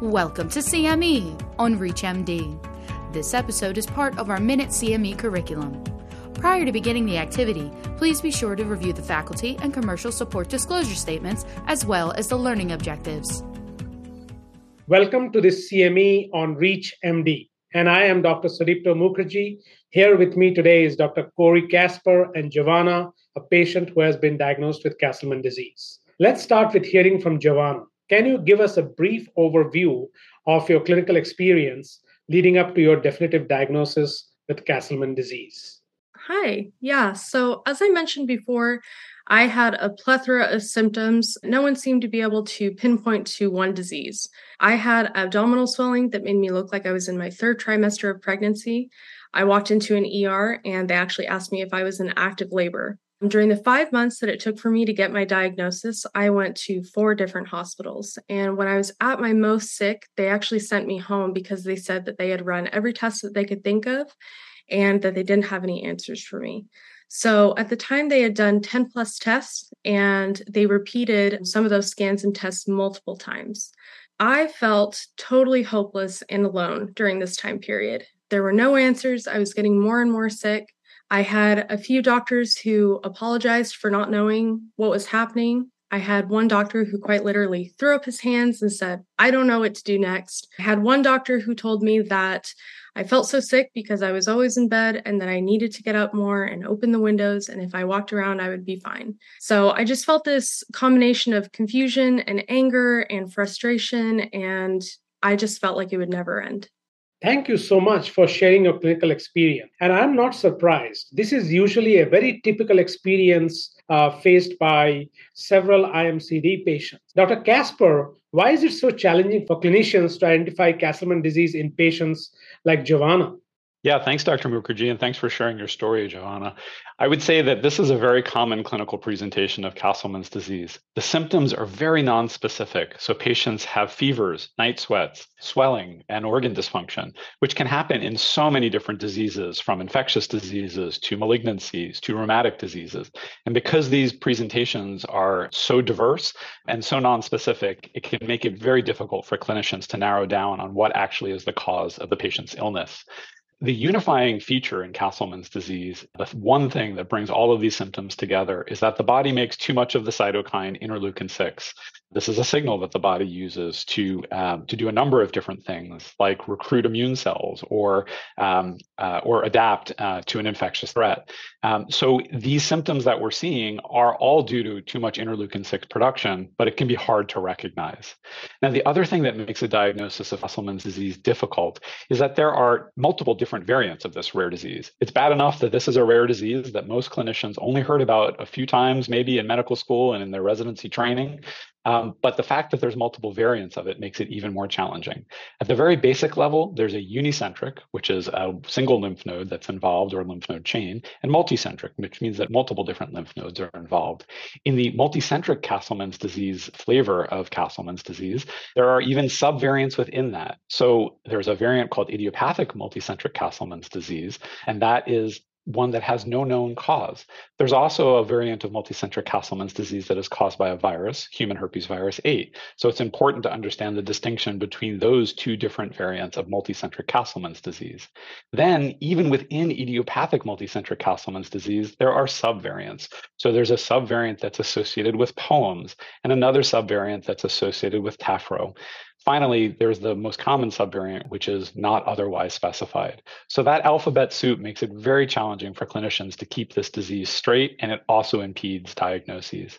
Welcome to CME on ReachMD. This episode is part of our Minute CME curriculum. Prior to beginning the activity, please be sure to review the faculty and commercial support disclosure statements as well as the learning objectives. Welcome to this CME on ReachMD. And I am Dr. Sudipto Mukherjee. Here with me today is Dr. Corey Casper and Jovanna, a patient who has been diagnosed with Castleman disease. Let's start with hearing from Jovanna. Can you give us a brief overview of your clinical experience leading up to your definitive diagnosis with Castleman disease? Hi. Yeah. So, as I mentioned before, I had a plethora of symptoms. No one seemed to be able to pinpoint to one disease. I had abdominal swelling that made me look like I was in my third trimester of pregnancy. I walked into an ER and they actually asked me if I was in active labor. During the five months that it took for me to get my diagnosis, I went to four different hospitals. And when I was at my most sick, they actually sent me home because they said that they had run every test that they could think of and that they didn't have any answers for me. So at the time, they had done 10 plus tests and they repeated some of those scans and tests multiple times. I felt totally hopeless and alone during this time period. There were no answers. I was getting more and more sick. I had a few doctors who apologized for not knowing what was happening. I had one doctor who quite literally threw up his hands and said, I don't know what to do next. I had one doctor who told me that I felt so sick because I was always in bed and that I needed to get up more and open the windows. And if I walked around, I would be fine. So I just felt this combination of confusion and anger and frustration. And I just felt like it would never end. Thank you so much for sharing your clinical experience. And I'm not surprised. This is usually a very typical experience uh, faced by several IMCD patients. Dr. Casper, why is it so challenging for clinicians to identify Castleman disease in patients like Jovanna? Yeah, thanks, Dr. Mukherjee, and thanks for sharing your story, Jovanna. I would say that this is a very common clinical presentation of Castleman's disease. The symptoms are very nonspecific, so patients have fevers, night sweats, swelling, and organ dysfunction, which can happen in so many different diseases, from infectious diseases to malignancies to rheumatic diseases. And because these presentations are so diverse and so nonspecific, it can make it very difficult for clinicians to narrow down on what actually is the cause of the patient's illness. The unifying feature in Castleman's disease, the one thing that brings all of these symptoms together, is that the body makes too much of the cytokine interleukin 6. This is a signal that the body uses to um, to do a number of different things, like recruit immune cells or um, uh, or adapt uh, to an infectious threat. Um, so these symptoms that we're seeing are all due to too much interleukin six production, but it can be hard to recognize. Now, the other thing that makes a diagnosis of Castleman's disease difficult is that there are multiple different variants of this rare disease. It's bad enough that this is a rare disease that most clinicians only heard about a few times, maybe in medical school and in their residency training. Um, but the fact that there's multiple variants of it makes it even more challenging. At the very basic level, there's a unicentric, which is a single lymph node that's involved or lymph node chain, and multicentric, which means that multiple different lymph nodes are involved. In the multicentric Castleman's disease flavor of Castleman's disease, there are even subvariants within that. So there's a variant called idiopathic multicentric Castleman's disease, and that is one that has no known cause. There's also a variant of multicentric Castleman's disease that is caused by a virus, human herpes virus 8. So it's important to understand the distinction between those two different variants of multicentric Castleman's disease. Then, even within idiopathic multicentric Castleman's disease, there are subvariants. So there's a subvariant that's associated with POEMS and another subvariant that's associated with TAFRO. Finally, there's the most common subvariant, which is not otherwise specified. So that alphabet soup makes it very challenging for clinicians to keep this disease straight, and it also impedes diagnoses.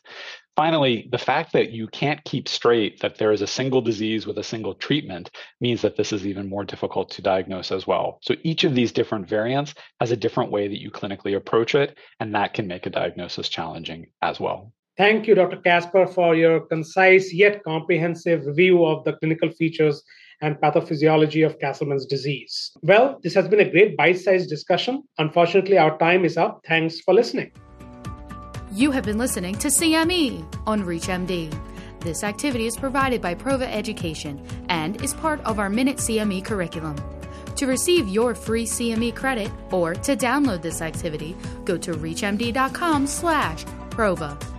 Finally, the fact that you can't keep straight that there is a single disease with a single treatment means that this is even more difficult to diagnose as well. So each of these different variants has a different way that you clinically approach it, and that can make a diagnosis challenging as well. Thank you, Dr. Casper, for your concise yet comprehensive review of the clinical features and pathophysiology of Castleman's disease. Well, this has been a great bite sized discussion. Unfortunately, our time is up. Thanks for listening. You have been listening to CME on ReachMD. This activity is provided by Prova Education and is part of our Minute CME curriculum. To receive your free CME credit or to download this activity, go to reachmd.com slash prova.